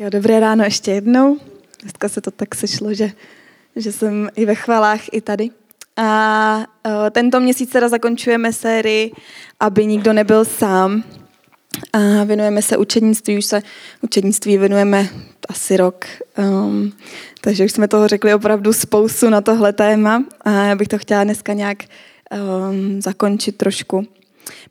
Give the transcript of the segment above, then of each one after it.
Jo, dobré ráno ještě jednou. Dneska se to tak sešlo, že, že jsem i ve chvalách, i tady. A uh, tento měsíc teda zakončujeme sérii, aby nikdo nebyl sám. A věnujeme se učednictví, už se učednictví věnujeme asi rok, um, takže už jsme toho řekli opravdu spoustu na tohle téma a já bych to chtěla dneska nějak um, zakončit trošku.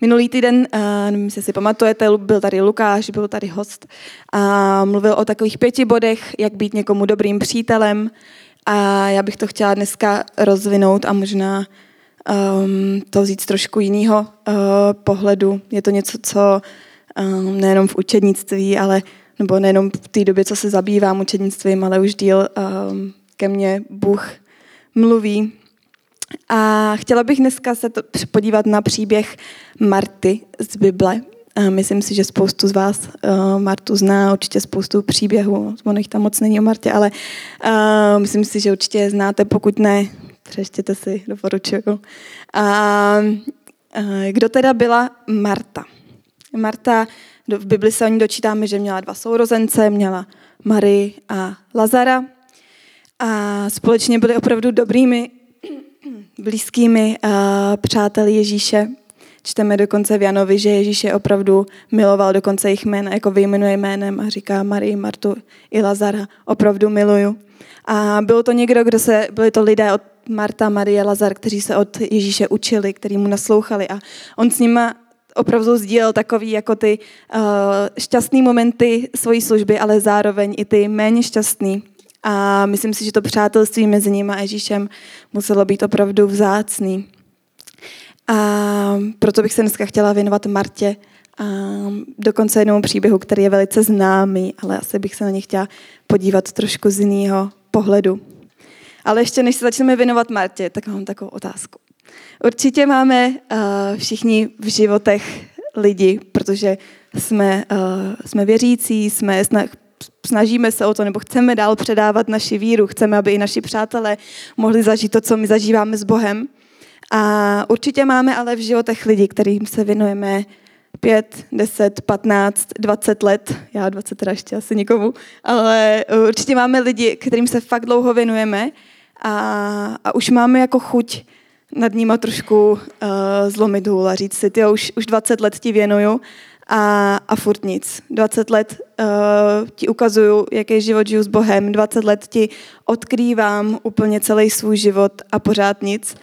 Minulý týden, uh, nevím, jestli si pamatujete, byl tady Lukáš, byl tady host a mluvil o takových pěti bodech, jak být někomu dobrým přítelem a já bych to chtěla dneska rozvinout a možná um, to vzít z trošku jiného uh, pohledu. Je to něco, co um, nejenom v učednictví, ale nebo nejenom v té době, co se zabývám učednictvím, ale už díl um, ke mně Bůh mluví. A chtěla bych dneska se to podívat na příběh Marty z Bible. A myslím si, že spoustu z vás uh, Martu zná, určitě spoustu příběhů, ono jich tam moc není o Martě, ale uh, myslím si, že určitě je znáte, pokud ne, přeštěte si, doporučuju. A uh, kdo teda byla Marta? Marta, v Bibli se o ní dočítáme, že měla dva sourozence, měla Marii a Lazara a společně byli opravdu dobrými blízkými uh, přáteli Ježíše. Čteme dokonce v Janovi, že Ježíš je opravdu miloval dokonce jejich jména, jako vyjmenuje jménem a říká Marii, Martu i Lazara, opravdu miluju. A bylo to někdo, kdo se, byli to lidé od Marta, Marie, Lazar, kteří se od Ježíše učili, kteří mu naslouchali a on s nima opravdu sdílel takový jako ty uh, šťastný momenty svojí služby, ale zároveň i ty méně šťastný. A myslím si, že to přátelství mezi ním a Ježíšem muselo být opravdu vzácný. A proto bych se dneska chtěla věnovat Martě a dokonce jednomu příběhu, který je velice známý, ale asi bych se na ně chtěla podívat trošku z jiného pohledu. Ale ještě než se začneme věnovat Martě, tak mám takovou otázku. Určitě máme uh, všichni v životech lidi, protože jsme, uh, jsme věřící, jsme, snažíme se o to, nebo chceme dál předávat naši víru, chceme, aby i naši přátelé mohli zažít to, co my zažíváme s Bohem. A určitě máme ale v životech lidí, kterým se věnujeme 5, 10, 15, 20 let, já 20 teda ještě asi nikomu, ale určitě máme lidi, kterým se fakt dlouho věnujeme a, a už máme jako chuť nad nima trošku uh, zlomit hůl a říct si, ty už, už 20 let ti věnuju a, a furt nic. 20 let uh, ti ukazuju, jaký život žiju s Bohem, 20 let ti odkrývám úplně celý svůj život a pořád nic.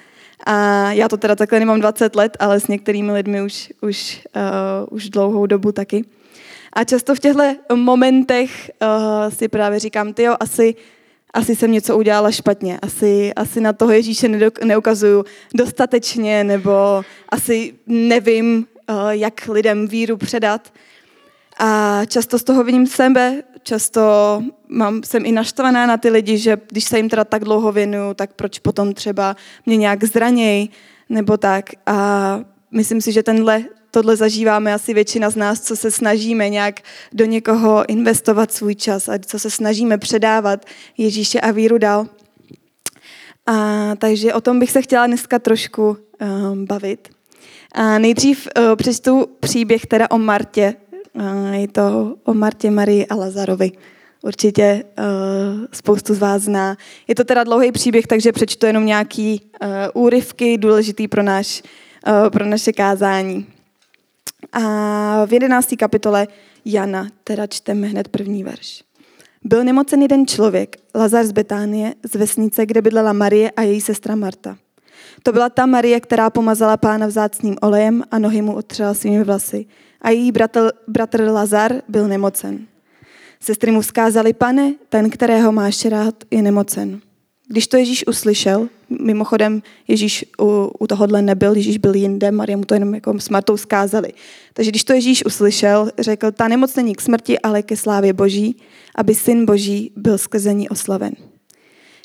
A já to teda takhle nemám 20 let, ale s některými lidmi už, už, uh, už dlouhou dobu taky. A často v těchto momentech uh, si právě říkám, ty jo, asi, asi jsem něco udělala špatně, asi, asi na toho Ježíše neukazuju dostatečně, nebo asi nevím, jak lidem víru předat. A často z toho vidím sebe, často mám, jsem i naštvaná na ty lidi, že když se jim teda tak dlouho věnuju, tak proč potom třeba mě nějak zraněj, nebo tak. A myslím si, že tenhle, tohle zažíváme asi většina z nás, co se snažíme nějak do někoho investovat svůj čas a co se snažíme předávat Ježíše a víru dál. A, takže o tom bych se chtěla dneska trošku um, bavit. A nejdřív uh, přečtu příběh teda o Martě. Je to o Martě, Marii a Lazarovi. Určitě uh, spoustu z vás zná. Je to teda dlouhý příběh, takže přečtu jenom nějaký uh, úryvky důležitý pro, náš, pro naše kázání. A v jedenácté kapitole Jana teda čteme hned první verš. Byl nemocen jeden člověk, Lazar z Betánie, z vesnice, kde bydlela Marie a její sestra Marta. To byla ta Marie, která pomazala pána vzácným olejem a nohy mu otřela svými vlasy. A její bratr, bratr Lazar byl nemocen. Sestry mu vzkázali, pane, ten, kterého máš rád, je nemocen. Když to Ježíš uslyšel, mimochodem Ježíš u, u tohohle nebyl, Ježíš byl jinde, Maria mu to jenom jako s Martou zkázali. Takže když to Ježíš uslyšel, řekl, ta nemoc není k smrti, ale ke slávě Boží, aby syn Boží byl skrze oslaven.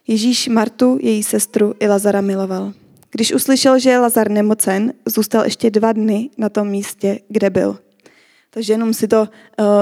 Ježíš Martu, její sestru i Lazara miloval. Když uslyšel, že je Lazar nemocen, zůstal ještě dva dny na tom místě, kde byl. Takže jenom si to uh,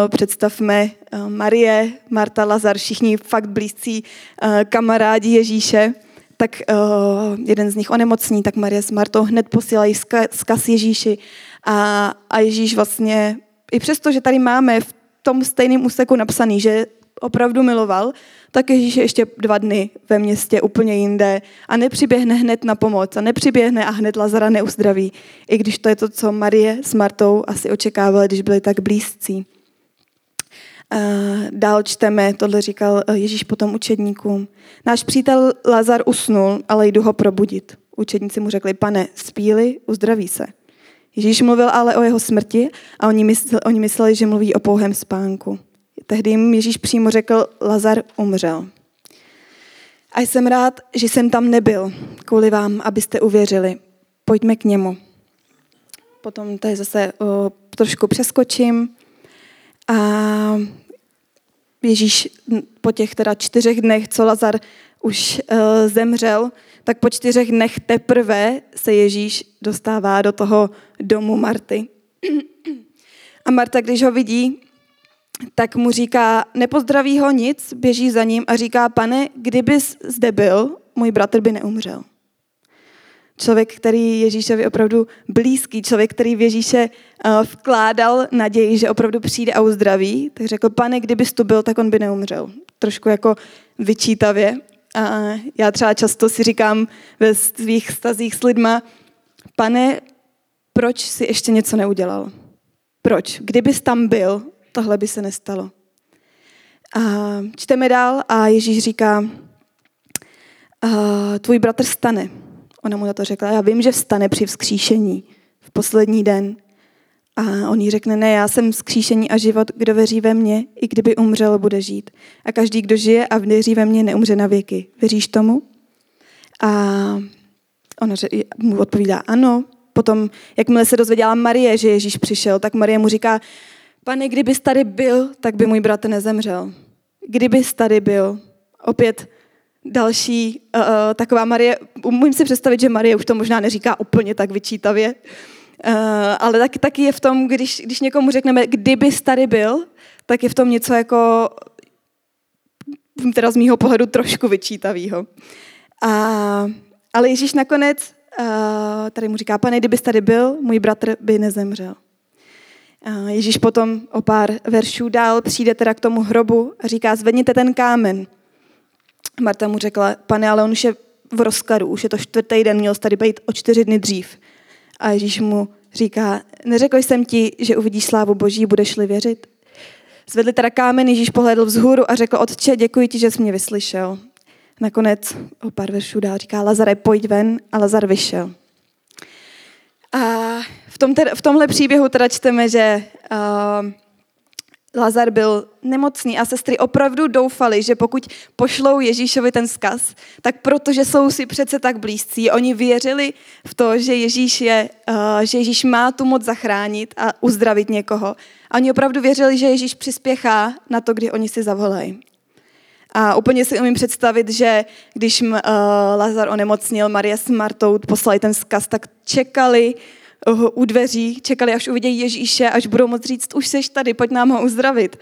představme. Uh, Marie, Marta, Lazar, všichni fakt blízcí uh, kamarádi Ježíše, tak uh, jeden z nich onemocní, tak Marie s Martou hned posílají zkaz Ježíši. A, a Ježíš vlastně, i přesto, že tady máme v tom stejném úseku napsaný, že opravdu miloval, tak Ježíš je ještě dva dny ve městě úplně jinde a nepřiběhne hned na pomoc a nepřiběhne a hned Lazara neuzdraví, i když to je to, co Marie s Martou asi očekávali, když byli tak blízcí. Dál čteme, tohle říkal eh, Ježíš potom učedníkům. Náš přítel Lazar usnul, ale jdu ho probudit. Učedníci mu řekli, pane, spíli, uzdraví se. Ježíš mluvil ale o jeho smrti a oni oni mysleli, že mluví o pouhém spánku. Tehdy jim Ježíš přímo řekl, Lazar umřel. A jsem rád, že jsem tam nebyl, kvůli vám, abyste uvěřili. Pojďme k němu. Potom tady zase o, trošku přeskočím. A Ježíš po těch teda čtyřech dnech, co Lazar už uh, zemřel, tak po čtyřech dnech teprve se Ježíš dostává do toho domu Marty. A Marta, když ho vidí, tak mu říká, nepozdraví ho nic, běží za ním a říká, pane, kdybys zde byl, můj bratr by neumřel. Člověk, který Ježíšovi opravdu blízký, člověk, který v Ježíše uh, vkládal naději, že opravdu přijde a uzdraví, tak řekl, pane, kdybys tu byl, tak on by neumřel. Trošku jako vyčítavě. A já třeba často si říkám ve svých stazích s lidma, pane, proč si ještě něco neudělal? Proč? Kdybys tam byl, tohle by se nestalo. A čteme dál a Ježíš říká, tvůj bratr stane. Ona mu na to řekla, já vím, že vstane při vzkříšení v poslední den. A on jí řekne, ne, já jsem vzkříšení a život, kdo věří ve mně, i kdyby umřel, bude žít. A každý, kdo žije a věří ve mně, neumře na věky. Věříš tomu? A ona mu odpovídá, ano. Potom, jakmile se dozvěděla Marie, že Ježíš přišel, tak Marie mu říká, pane, kdybys tady byl, tak by můj bratr nezemřel. Kdybys tady byl. Opět další uh, taková Marie, umím si představit, že Marie už to možná neříká úplně tak vyčítavě, uh, ale tak, taky je v tom, když, když někomu řekneme, kdybys tady byl, tak je v tom něco jako, teda z mýho pohledu trošku vyčítavýho. A, ale Ježíš nakonec uh, tady mu říká, pane, kdybys tady byl, můj bratr by nezemřel. Ježíš potom o pár veršů dál přijde teda k tomu hrobu a říká, zvedněte ten kámen. Marta mu řekla, pane, ale on už je v rozkladu, už je to čtvrtý den, měl tady být o čtyři dny dřív. A Ježíš mu říká, neřekl jsem ti, že uvidíš slávu Boží, budeš-li věřit? Zvedli teda kámen, Ježíš pohledl vzhůru a řekl, otče, děkuji ti, že jsi mě vyslyšel. Nakonec o pár veršů dál říká, Lazare, pojď ven a Lazar vyšel. A v, tom teda, v tomhle příběhu teda čteme, že uh, Lazar byl nemocný a sestry opravdu doufali, že pokud pošlou Ježíšovi ten vzkaz, tak protože jsou si přece tak blízcí, oni věřili v to, že Ježíš, je, uh, že Ježíš má tu moc zachránit a uzdravit někoho. A oni opravdu věřili, že Ježíš přispěchá na to, kdy oni si zavolají. A úplně si umím představit, že když uh, Lazar onemocnil, Maria s Martou poslali ten vzkaz, tak čekali, u dveří, čekali, až uvidějí Ježíše, až budou moct říct, už jsi tady, pojď nám ho uzdravit.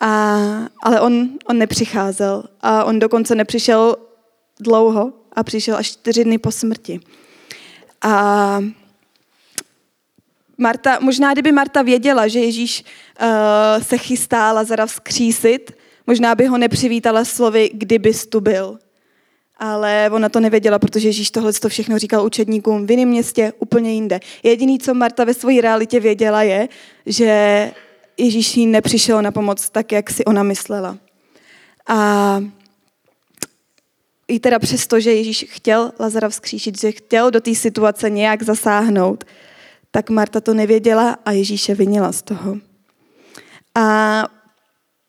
A, ale on, on nepřicházel a on dokonce nepřišel dlouho a přišel až čtyři dny po smrti. A Marta, možná kdyby Marta věděla, že Ježíš uh, se chystá Lazara vzkřísit, možná by ho nepřivítala slovy, kdybys tu byl ale ona to nevěděla, protože Ježíš tohle to všechno říkal učedníkům v jiném městě, úplně jinde. Jediný, co Marta ve své realitě věděla, je, že Ježíš jí nepřišel na pomoc tak, jak si ona myslela. A i teda přesto, že Ježíš chtěl Lazara vzkříšit, že chtěl do té situace nějak zasáhnout, tak Marta to nevěděla a Ježíše vinila z toho. A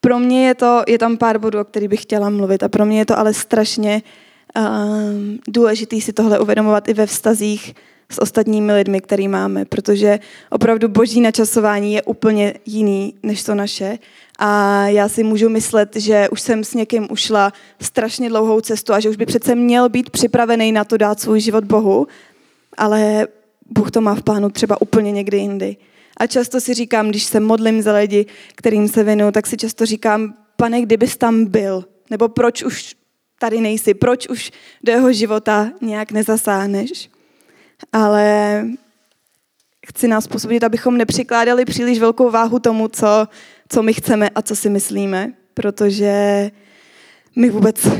pro mě je to, je tam pár bodů, o kterých bych chtěla mluvit a pro mě je to ale strašně um, důležitý si tohle uvědomovat i ve vztazích s ostatními lidmi, který máme, protože opravdu boží načasování je úplně jiný než to naše. A já si můžu myslet, že už jsem s někým ušla strašně dlouhou cestu a že už by přece měl být připravený na to dát svůj život Bohu, ale Bůh to má v plánu třeba úplně někdy jindy. A často si říkám, když se modlím za lidi, kterým se věnuju, tak si často říkám, pane, kdybys tam byl, nebo proč už tady nejsi, proč už do jeho života nějak nezasáhneš. Ale chci nás posoudit, abychom nepřikládali příliš velkou váhu tomu, co, co my chceme a co si myslíme. protože my vůbec uh,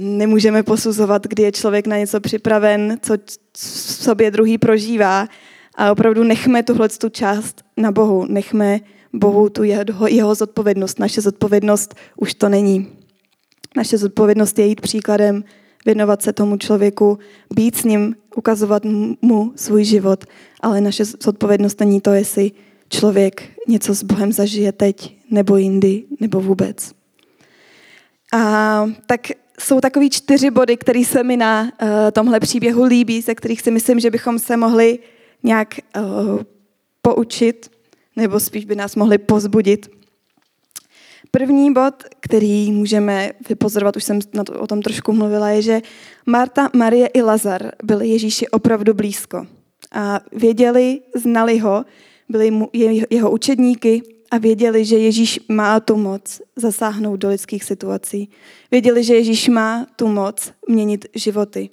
nemůžeme posuzovat, kdy je člověk na něco připraven, co v sobě druhý prožívá. A opravdu nechme tuhle tu část na Bohu, nechme Bohu tu jeho, jeho zodpovědnost. Naše zodpovědnost už to není. Naše zodpovědnost je jít příkladem, věnovat se tomu člověku, být s ním, ukazovat mu svůj život, ale naše zodpovědnost není to, jestli člověk něco s Bohem zažije teď, nebo jindy, nebo vůbec. A tak jsou takový čtyři body, které se mi na uh, tomhle příběhu líbí, ze kterých si myslím, že bychom se mohli nějak uh, poučit, nebo spíš by nás mohli pozbudit. První bod, který můžeme vypozorovat, už jsem na to, o tom trošku mluvila, je, že Marta, Marie i Lazar byli Ježíši opravdu blízko. A věděli, znali ho, byli mu, jeho učedníky a věděli, že Ježíš má tu moc zasáhnout do lidských situací. Věděli, že Ježíš má tu moc měnit životy.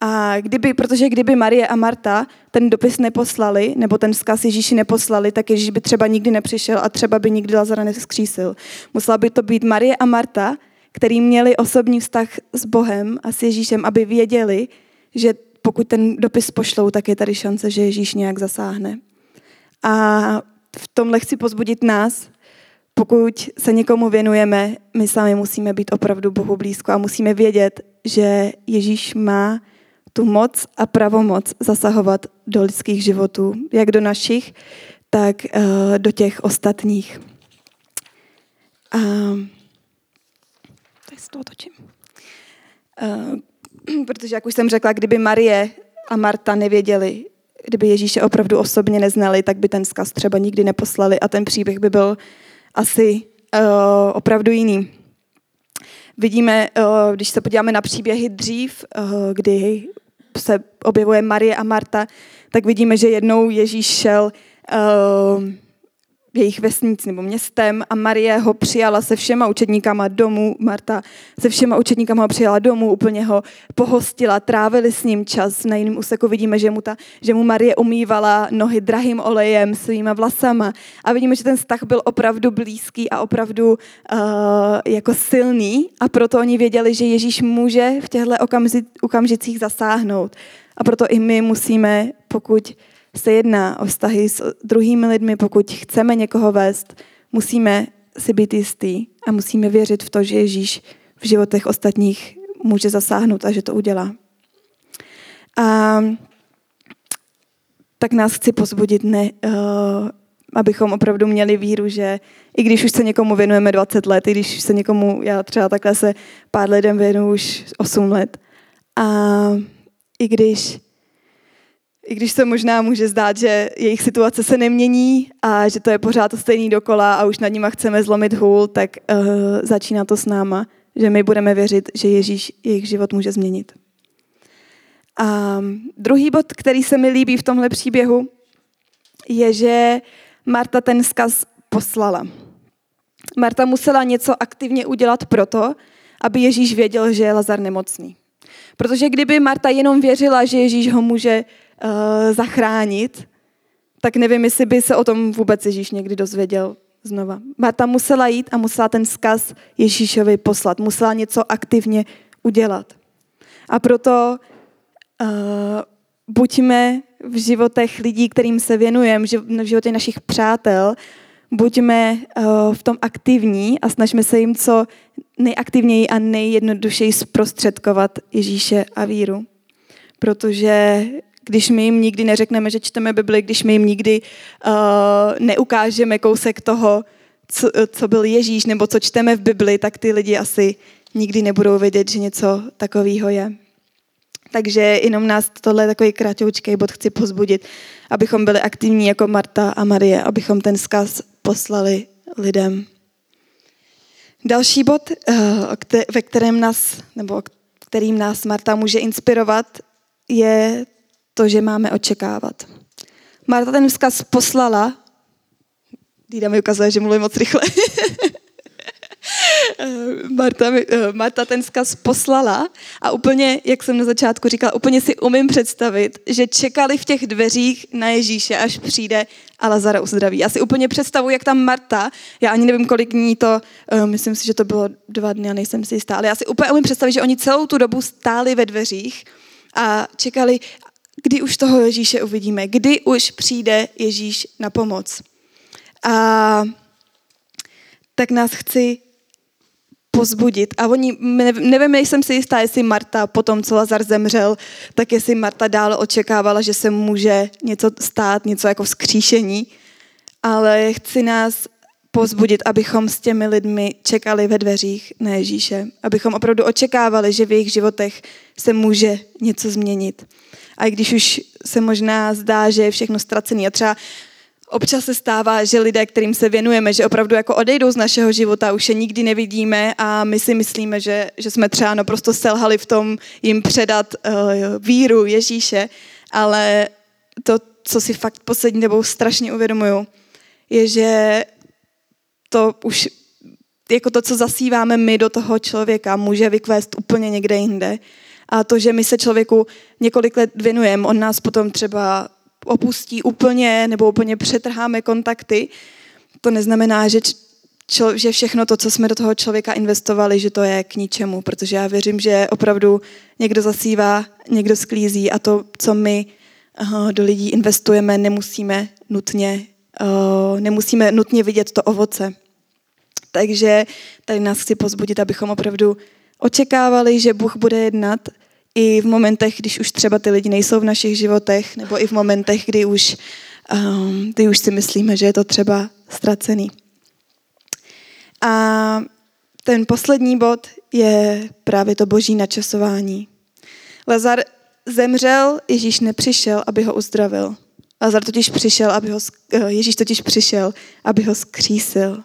A kdyby, protože kdyby Marie a Marta ten dopis neposlali, nebo ten vzkaz Ježíši neposlali, tak Ježíš by třeba nikdy nepřišel a třeba by nikdy Lazara neskřísil. Musela by to být Marie a Marta, který měli osobní vztah s Bohem a s Ježíšem, aby věděli, že pokud ten dopis pošlou, tak je tady šance, že Ježíš nějak zasáhne. A v tomhle chci pozbudit nás, pokud se někomu věnujeme, my sami musíme být opravdu Bohu blízko a musíme vědět, že Ježíš má tu moc a pravomoc zasahovat do lidských životů, jak do našich, tak uh, do těch ostatních. A teď z toho točím. Uh, protože, jak už jsem řekla, kdyby Marie a Marta nevěděli, kdyby Ježíše opravdu osobně neznali, tak by ten zkaz třeba nikdy neposlali a ten příběh by byl asi uh, opravdu jiný. Vidíme, uh, když se podíváme na příběhy dřív, uh, kdy se objevuje Marie a Marta, tak vidíme, že jednou Ježíš šel uh, jejich vesnic nebo městem a Marie ho přijala se všema učedníkama domů, Marta se všema učedníkama ho přijala domů, úplně ho pohostila, trávili s ním čas. Na jiném úseku vidíme, že mu, ta, že mu Marie umývala nohy drahým olejem, svýma vlasama a vidíme, že ten vztah byl opravdu blízký a opravdu uh, jako silný a proto oni věděli, že Ježíš může v těchto okamžicích zasáhnout. A proto i my musíme, pokud se jedná o vztahy s druhými lidmi, pokud chceme někoho vést, musíme si být jistý a musíme věřit v to, že Ježíš v životech ostatních může zasáhnout a že to udělá. A tak nás chci pozbudit, ne, uh, abychom opravdu měli víru, že i když už se někomu věnujeme 20 let, i když se někomu, já třeba takhle se pár lidem věnuju už 8 let, a i když i když se možná může zdát, že jejich situace se nemění a že to je pořád to stejný dokola a už nad nima chceme zlomit hůl, tak uh, začíná to s náma, že my budeme věřit, že Ježíš jejich život může změnit. A druhý bod, který se mi líbí v tomhle příběhu, je, že Marta ten vzkaz poslala. Marta musela něco aktivně udělat proto, aby Ježíš věděl, že je Lazar nemocný. Protože kdyby Marta jenom věřila, že Ježíš ho může zachránit, tak nevím, jestli by se o tom vůbec Ježíš někdy dozvěděl znova. Marta musela jít a musela ten vzkaz Ježíšovi poslat. Musela něco aktivně udělat. A proto uh, buďme v životech lidí, kterým se věnujeme, v životě našich přátel, buďme uh, v tom aktivní a snažme se jim co nejaktivněji a nejjednodušeji zprostředkovat Ježíše a víru. Protože když my jim nikdy neřekneme, že čteme Bibli, když my jim nikdy uh, neukážeme kousek toho, co, co byl Ježíš nebo co čteme v Bibli, tak ty lidi asi nikdy nebudou vědět, že něco takového je. Takže jenom nás tohle takový kratoučký bod chci pozbudit, abychom byli aktivní jako Marta a Marie, abychom ten zkaz poslali lidem. Další bod, eh, ve kterém nás, nebo kterým nás Marta může inspirovat, je to, že máme očekávat. Marta ten vzkaz poslala, Dída mi ukazuje, že mluvím moc rychle. Marta, Marta ten zkaz poslala a úplně, jak jsem na začátku říkala, úplně si umím představit, že čekali v těch dveřích na Ježíše, až přijde a Lazara uzdraví. Já si úplně představuji, jak tam Marta, já ani nevím, kolik dní to, myslím si, že to bylo dva dny, a nejsem si jistá, ale já si úplně umím představit, že oni celou tu dobu stáli ve dveřích a čekali, kdy už toho Ježíše uvidíme, kdy už přijde Ježíš na pomoc. A tak nás chci pozbudit. A oni, nevím, nejsem si jistá, jestli Marta po tom, co Lazar zemřel, tak jestli Marta dál očekávala, že se může něco stát, něco jako vzkříšení. Ale chci nás pozbudit, abychom s těmi lidmi čekali ve dveřích na Ježíše. Abychom opravdu očekávali, že v jejich životech se může něco změnit. A i když už se možná zdá, že je všechno ztracený a třeba občas se stává, že lidé, kterým se věnujeme, že opravdu jako odejdou z našeho života, už je nikdy nevidíme a my si myslíme, že, že jsme třeba naprosto selhali v tom jim předat uh, víru Ježíše, ale to, co si fakt poslední dobou strašně uvědomuju, je, že to už jako to, co zasíváme my do toho člověka, může vykvést úplně někde jinde. A to, že my se člověku několik let věnujeme, on nás potom třeba opustí úplně nebo úplně přetrháme kontakty, to neznamená, že, že všechno to, co jsme do toho člověka investovali, že to je k ničemu, protože já věřím, že opravdu někdo zasívá, někdo sklízí a to, co my uh, do lidí investujeme, nemusíme nutně, uh, nemusíme nutně vidět to ovoce. Takže tady nás chci pozbudit, abychom opravdu očekávali, že Bůh bude jednat i v momentech, když už třeba ty lidi nejsou v našich životech, nebo i v momentech, kdy už, um, kdy už si myslíme, že je to třeba ztracený. A ten poslední bod je právě to boží načasování. Lazar zemřel, Ježíš nepřišel, aby ho uzdravil. Lazar totiž přišel, aby ho, eh, Ježíš totiž přišel, aby ho skřísil.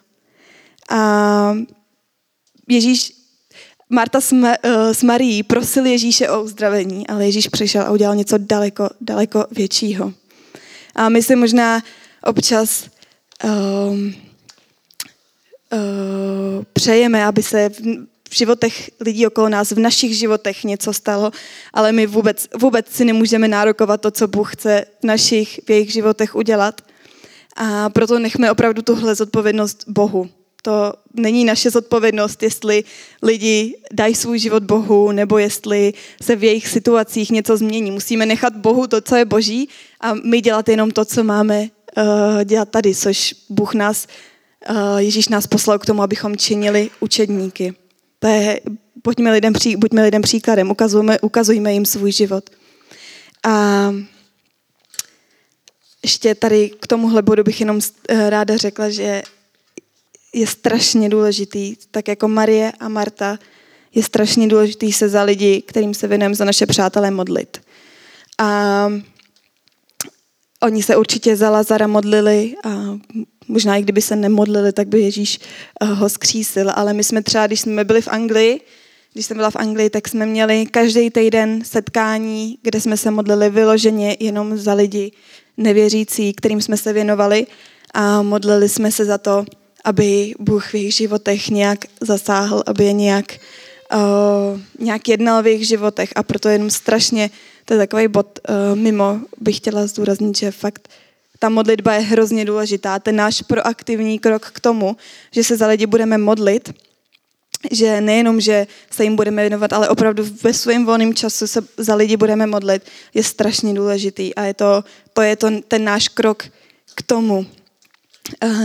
A Ježíš Marta s, Ma, uh, s Marií prosili Ježíše o uzdravení, ale Ježíš přišel a udělal něco daleko, daleko většího. A my si možná občas um, uh, přejeme, aby se v, v životech lidí okolo nás, v našich životech něco stalo, ale my vůbec, vůbec si nemůžeme nárokovat to, co Bůh chce v našich, v jejich životech udělat. A proto nechme opravdu tuhle zodpovědnost Bohu to není naše zodpovědnost, jestli lidi dají svůj život Bohu, nebo jestli se v jejich situacích něco změní. Musíme nechat Bohu to, co je boží a my dělat jenom to, co máme uh, dělat tady, což Bůh nás, uh, Ježíš nás poslal k tomu, abychom činili učedníky. To je, buďme lidem, pří, buďme lidem příkladem, ukazujme, ukazujme jim svůj život. A ještě tady k tomuhle bodu bych jenom eh, ráda řekla, že je strašně důležitý, tak jako Marie a Marta, je strašně důležitý se za lidi, kterým se věnujeme, za naše přátelé modlit. A oni se určitě za Lazara modlili a možná i kdyby se nemodlili, tak by Ježíš eh, ho skřísil. Ale my jsme třeba, když jsme byli v Anglii, když jsem byla v Anglii, tak jsme měli každý týden setkání, kde jsme se modlili vyloženě jenom za lidi nevěřící, kterým jsme se věnovali a modlili jsme se za to, aby Bůh v jejich životech nějak zasáhl, aby je nějak, uh, nějak jednal v jejich životech. A proto jenom strašně, to je takový bod uh, mimo, bych chtěla zdůraznit, že fakt ta modlitba je hrozně důležitá. Ten náš proaktivní krok k tomu, že se za lidi budeme modlit, že nejenom, že se jim budeme věnovat, ale opravdu ve svém volném času se za lidi budeme modlit, je strašně důležitý. A je to, to je to, ten náš krok k tomu,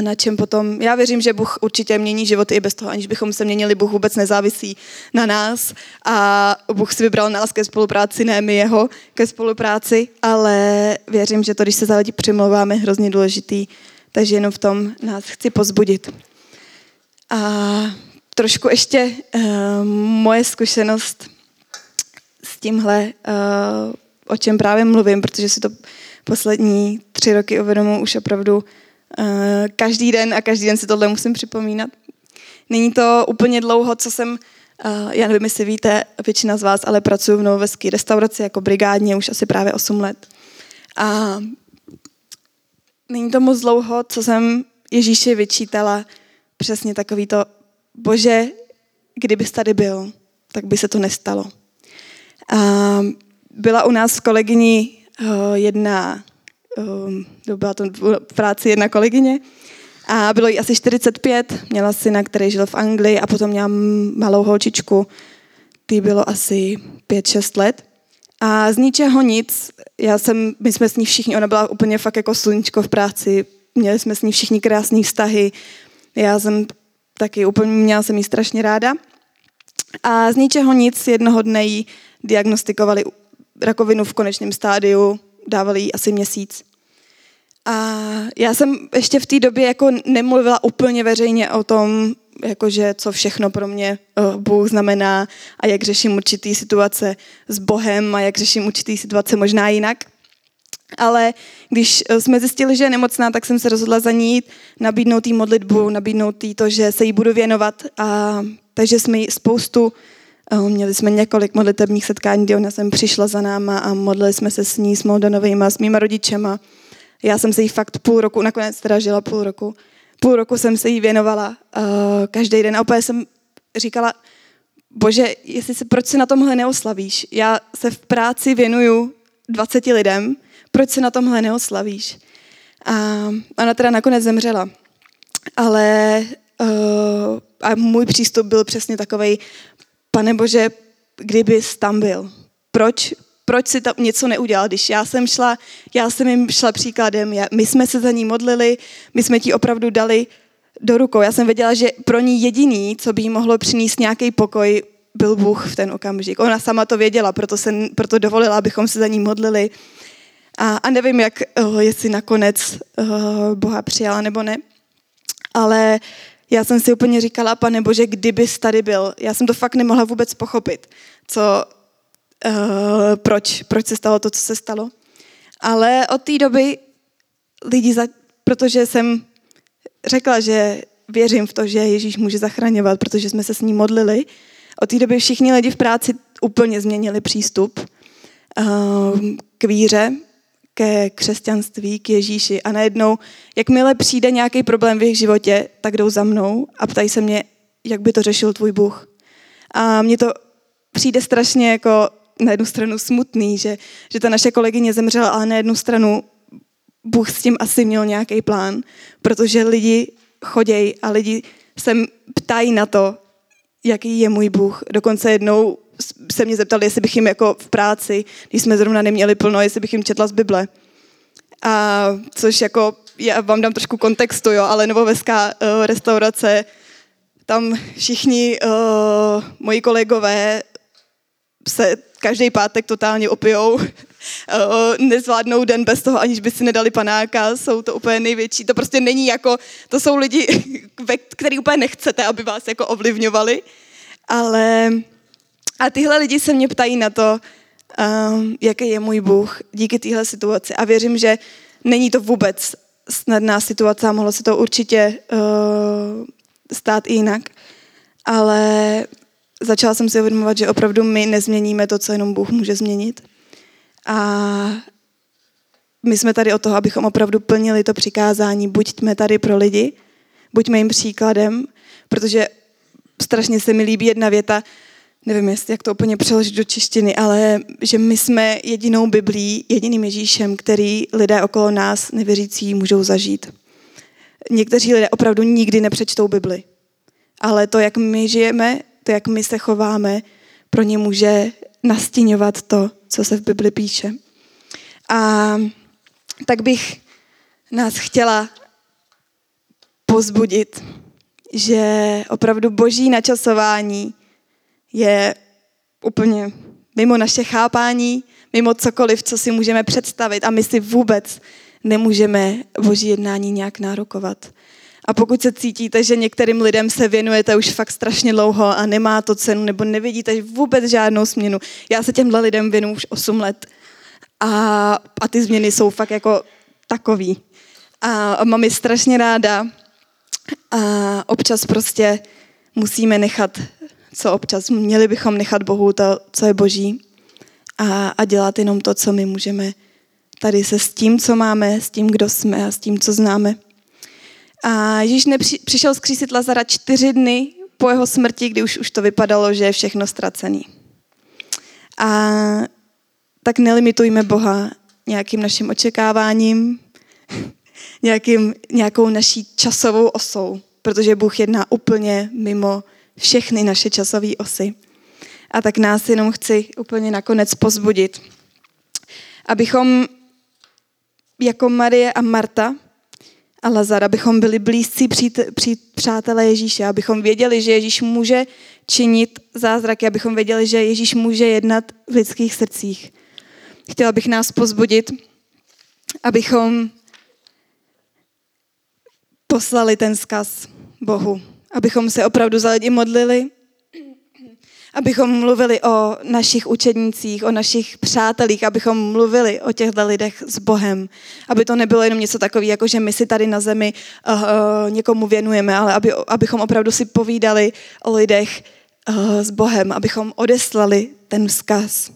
na čem potom, já věřím, že Bůh určitě mění život i bez toho, aniž bychom se měnili, Bůh vůbec nezávisí na nás a Bůh si vybral nás ke spolupráci, ne my jeho ke spolupráci, ale věřím, že to, když se za lidi přimlouváme, je hrozně důležitý, takže jenom v tom nás chci pozbudit. A trošku ještě uh, moje zkušenost s tímhle, uh, o čem právě mluvím, protože si to poslední tři roky uvědomuji už opravdu Eh, každý den a každý den si tohle musím připomínat. Není to úplně dlouho, co jsem, uh, já nevím, jestli víte, většina z vás, ale pracuji v novoveské restauraci jako brigádně už asi právě 8 let. A není to moc dlouho, co jsem Ježíši vyčítala přesně takový to, bože, kdybys tady byl, tak by se to nestalo. A byla u nás v kolegyni uh, jedna, um, byla to v práci jedna kolegyně, a bylo jí asi 45, měla syna, který žil v Anglii a potom měla malou holčičku, ty bylo asi 5-6 let. A z ničeho nic, já jsem, my jsme s ní všichni, ona byla úplně fakt jako sluníčko v práci, měli jsme s ní všichni krásné vztahy, já jsem taky úplně, měla jsem jí strašně ráda. A z ničeho nic jednoho dne jí diagnostikovali rakovinu v konečném stádiu, dávali jí asi měsíc. A já jsem ještě v té době jako nemluvila úplně veřejně o tom, jakože co všechno pro mě uh, Bůh znamená a jak řeším určitý situace s Bohem a jak řeším určitý situace možná jinak. Ale když eh, jsme zjistili, že je nemocná, tak jsem se rozhodla za ní jít, nabídnout jí modlitbu, nabídnout jí to, že se jí budu věnovat. A, takže jsme jí spoustu, měli jsme několik modlitebních setkání, kdy ona sem přišla za náma a modlili jsme se s ní, s Moldanovými, s mýma rodičema. Já jsem se jí fakt půl roku, nakonec teda žila půl roku, půl roku jsem se jí věnovala uh, každý den a opět jsem říkala, bože, jestli se, proč se na tomhle neoslavíš? Já se v práci věnuju 20 lidem, proč se na tomhle neoslavíš? A ona teda nakonec zemřela. Ale uh, a můj přístup byl přesně takový, pane bože, kdybys tam byl, proč, proč si tam něco neudělal, když já jsem šla, já jsem jim šla příkladem, my jsme se za ní modlili, my jsme ti opravdu dali do rukou. Já jsem věděla, že pro ní jediný, co by jí mohlo přinést nějaký pokoj, byl Bůh v ten okamžik. Ona sama to věděla, proto, se, proto dovolila, abychom se za ní modlili. A, a nevím, jak, oh, jestli nakonec oh, Boha přijala nebo ne, ale já jsem si úplně říkala, pane Bože, kdybys tady byl. Já jsem to fakt nemohla vůbec pochopit, co, uh, proč, proč se stalo to, co se stalo. Ale od té doby lidi, za, protože jsem řekla, že věřím v to, že Ježíš může zachraňovat, protože jsme se s ním modlili, od té doby všichni lidi v práci úplně změnili přístup uh, k víře, ke křesťanství, k Ježíši a najednou, jakmile přijde nějaký problém v jejich životě, tak jdou za mnou a ptají se mě, jak by to řešil tvůj Bůh. A mně to přijde strašně jako na jednu stranu smutný, že, že ta naše kolegyně zemřela, ale na jednu stranu Bůh s tím asi měl nějaký plán, protože lidi chodějí a lidi se ptají na to, jaký je můj Bůh. Dokonce jednou se mě zeptali, jestli bych jim jako v práci, když jsme zrovna neměli plno, jestli bych jim četla z Bible. A což jako, já vám dám trošku kontextu, jo, ale Novoveská uh, restaurace, tam všichni uh, moji kolegové se každý pátek totálně opijou, nezvládnou den bez toho, aniž by si nedali panáka, jsou to úplně největší, to prostě není jako, to jsou lidi, který úplně nechcete, aby vás jako ovlivňovali, ale a tyhle lidi se mě ptají na to, um, jaký je můj Bůh díky téhle situaci a věřím, že není to vůbec snadná situace a mohlo se to určitě uh, stát i jinak, ale začala jsem si uvědomovat, že opravdu my nezměníme to, co jenom Bůh může změnit. A my jsme tady o toho, abychom opravdu plnili to přikázání. Buďme tady pro lidi, buďme jim příkladem, protože strašně se mi líbí jedna věta, nevím, jestli jak to úplně přeložit do češtiny, ale že my jsme jedinou Biblí, jediným Ježíšem, který lidé okolo nás, nevěřící, můžou zažít. Někteří lidé opravdu nikdy nepřečtou Bibli. Ale to, jak my žijeme, to, jak my se chováme, pro ně může nastíňovat to, co se v Bibli píše. A tak bych nás chtěla pozbudit, že opravdu boží načasování je úplně mimo naše chápání, mimo cokoliv, co si můžeme představit a my si vůbec nemůžeme boží jednání nějak nárokovat. A pokud se cítíte, že některým lidem se věnujete už fakt strašně dlouho a nemá to cenu, nebo nevidíte vůbec žádnou změnu. Já se těmhle lidem věnu už 8 let a, a ty změny jsou fakt jako takový. A mám je strašně ráda a občas prostě musíme nechat, co občas, měli bychom nechat Bohu to, co je boží a, a dělat jenom to, co my můžeme tady se s tím, co máme, s tím, kdo jsme a s tím, co známe. A Ježíš nepři, přišel zkřísit Lazara čtyři dny po jeho smrti, kdy už, už to vypadalo, že je všechno ztracený. A tak nelimitujme Boha nějakým naším očekáváním, nějakým, nějakou naší časovou osou, protože Bůh jedná úplně mimo všechny naše časové osy. A tak nás jenom chci úplně nakonec pozbudit, abychom jako Marie a Marta a Lazar, abychom byli blízcí přátelé Ježíše, abychom věděli, že Ježíš může činit zázraky, abychom věděli, že Ježíš může jednat v lidských srdcích. Chtěla bych nás pozbudit, abychom poslali ten zkaz Bohu, abychom se opravdu za lidi modlili, abychom mluvili o našich učednících, o našich přátelích, abychom mluvili o těchto lidech s Bohem. Aby to nebylo jenom něco takového, jako že my si tady na zemi uh, uh, někomu věnujeme, ale aby, abychom opravdu si povídali o lidech uh, s Bohem, abychom odeslali ten vzkaz.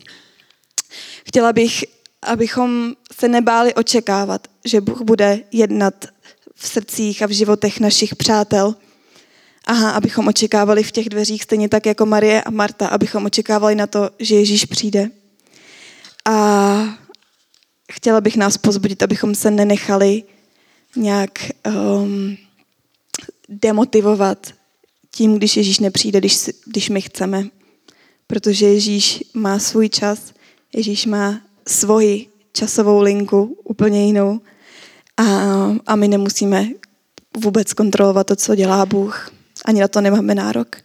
Chtěla bych, abychom se nebáli očekávat, že Bůh bude jednat v srdcích a v životech našich přátel. Aha, abychom očekávali v těch dveřích stejně tak jako Marie a Marta, abychom očekávali na to, že Ježíš přijde. A chtěla bych nás pozbudit, abychom se nenechali nějak um, demotivovat tím, když Ježíš nepřijde, když, když my chceme. Protože Ježíš má svůj čas, Ježíš má svoji časovou linku, úplně jinou. A, a my nemusíme vůbec kontrolovat to, co dělá Bůh. Ani na to nemáme nárok.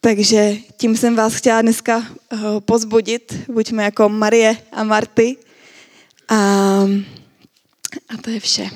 Takže tím jsem vás chtěla dneska uh, pozbudit. Buďme jako Marie a Marty. A, a to je vše.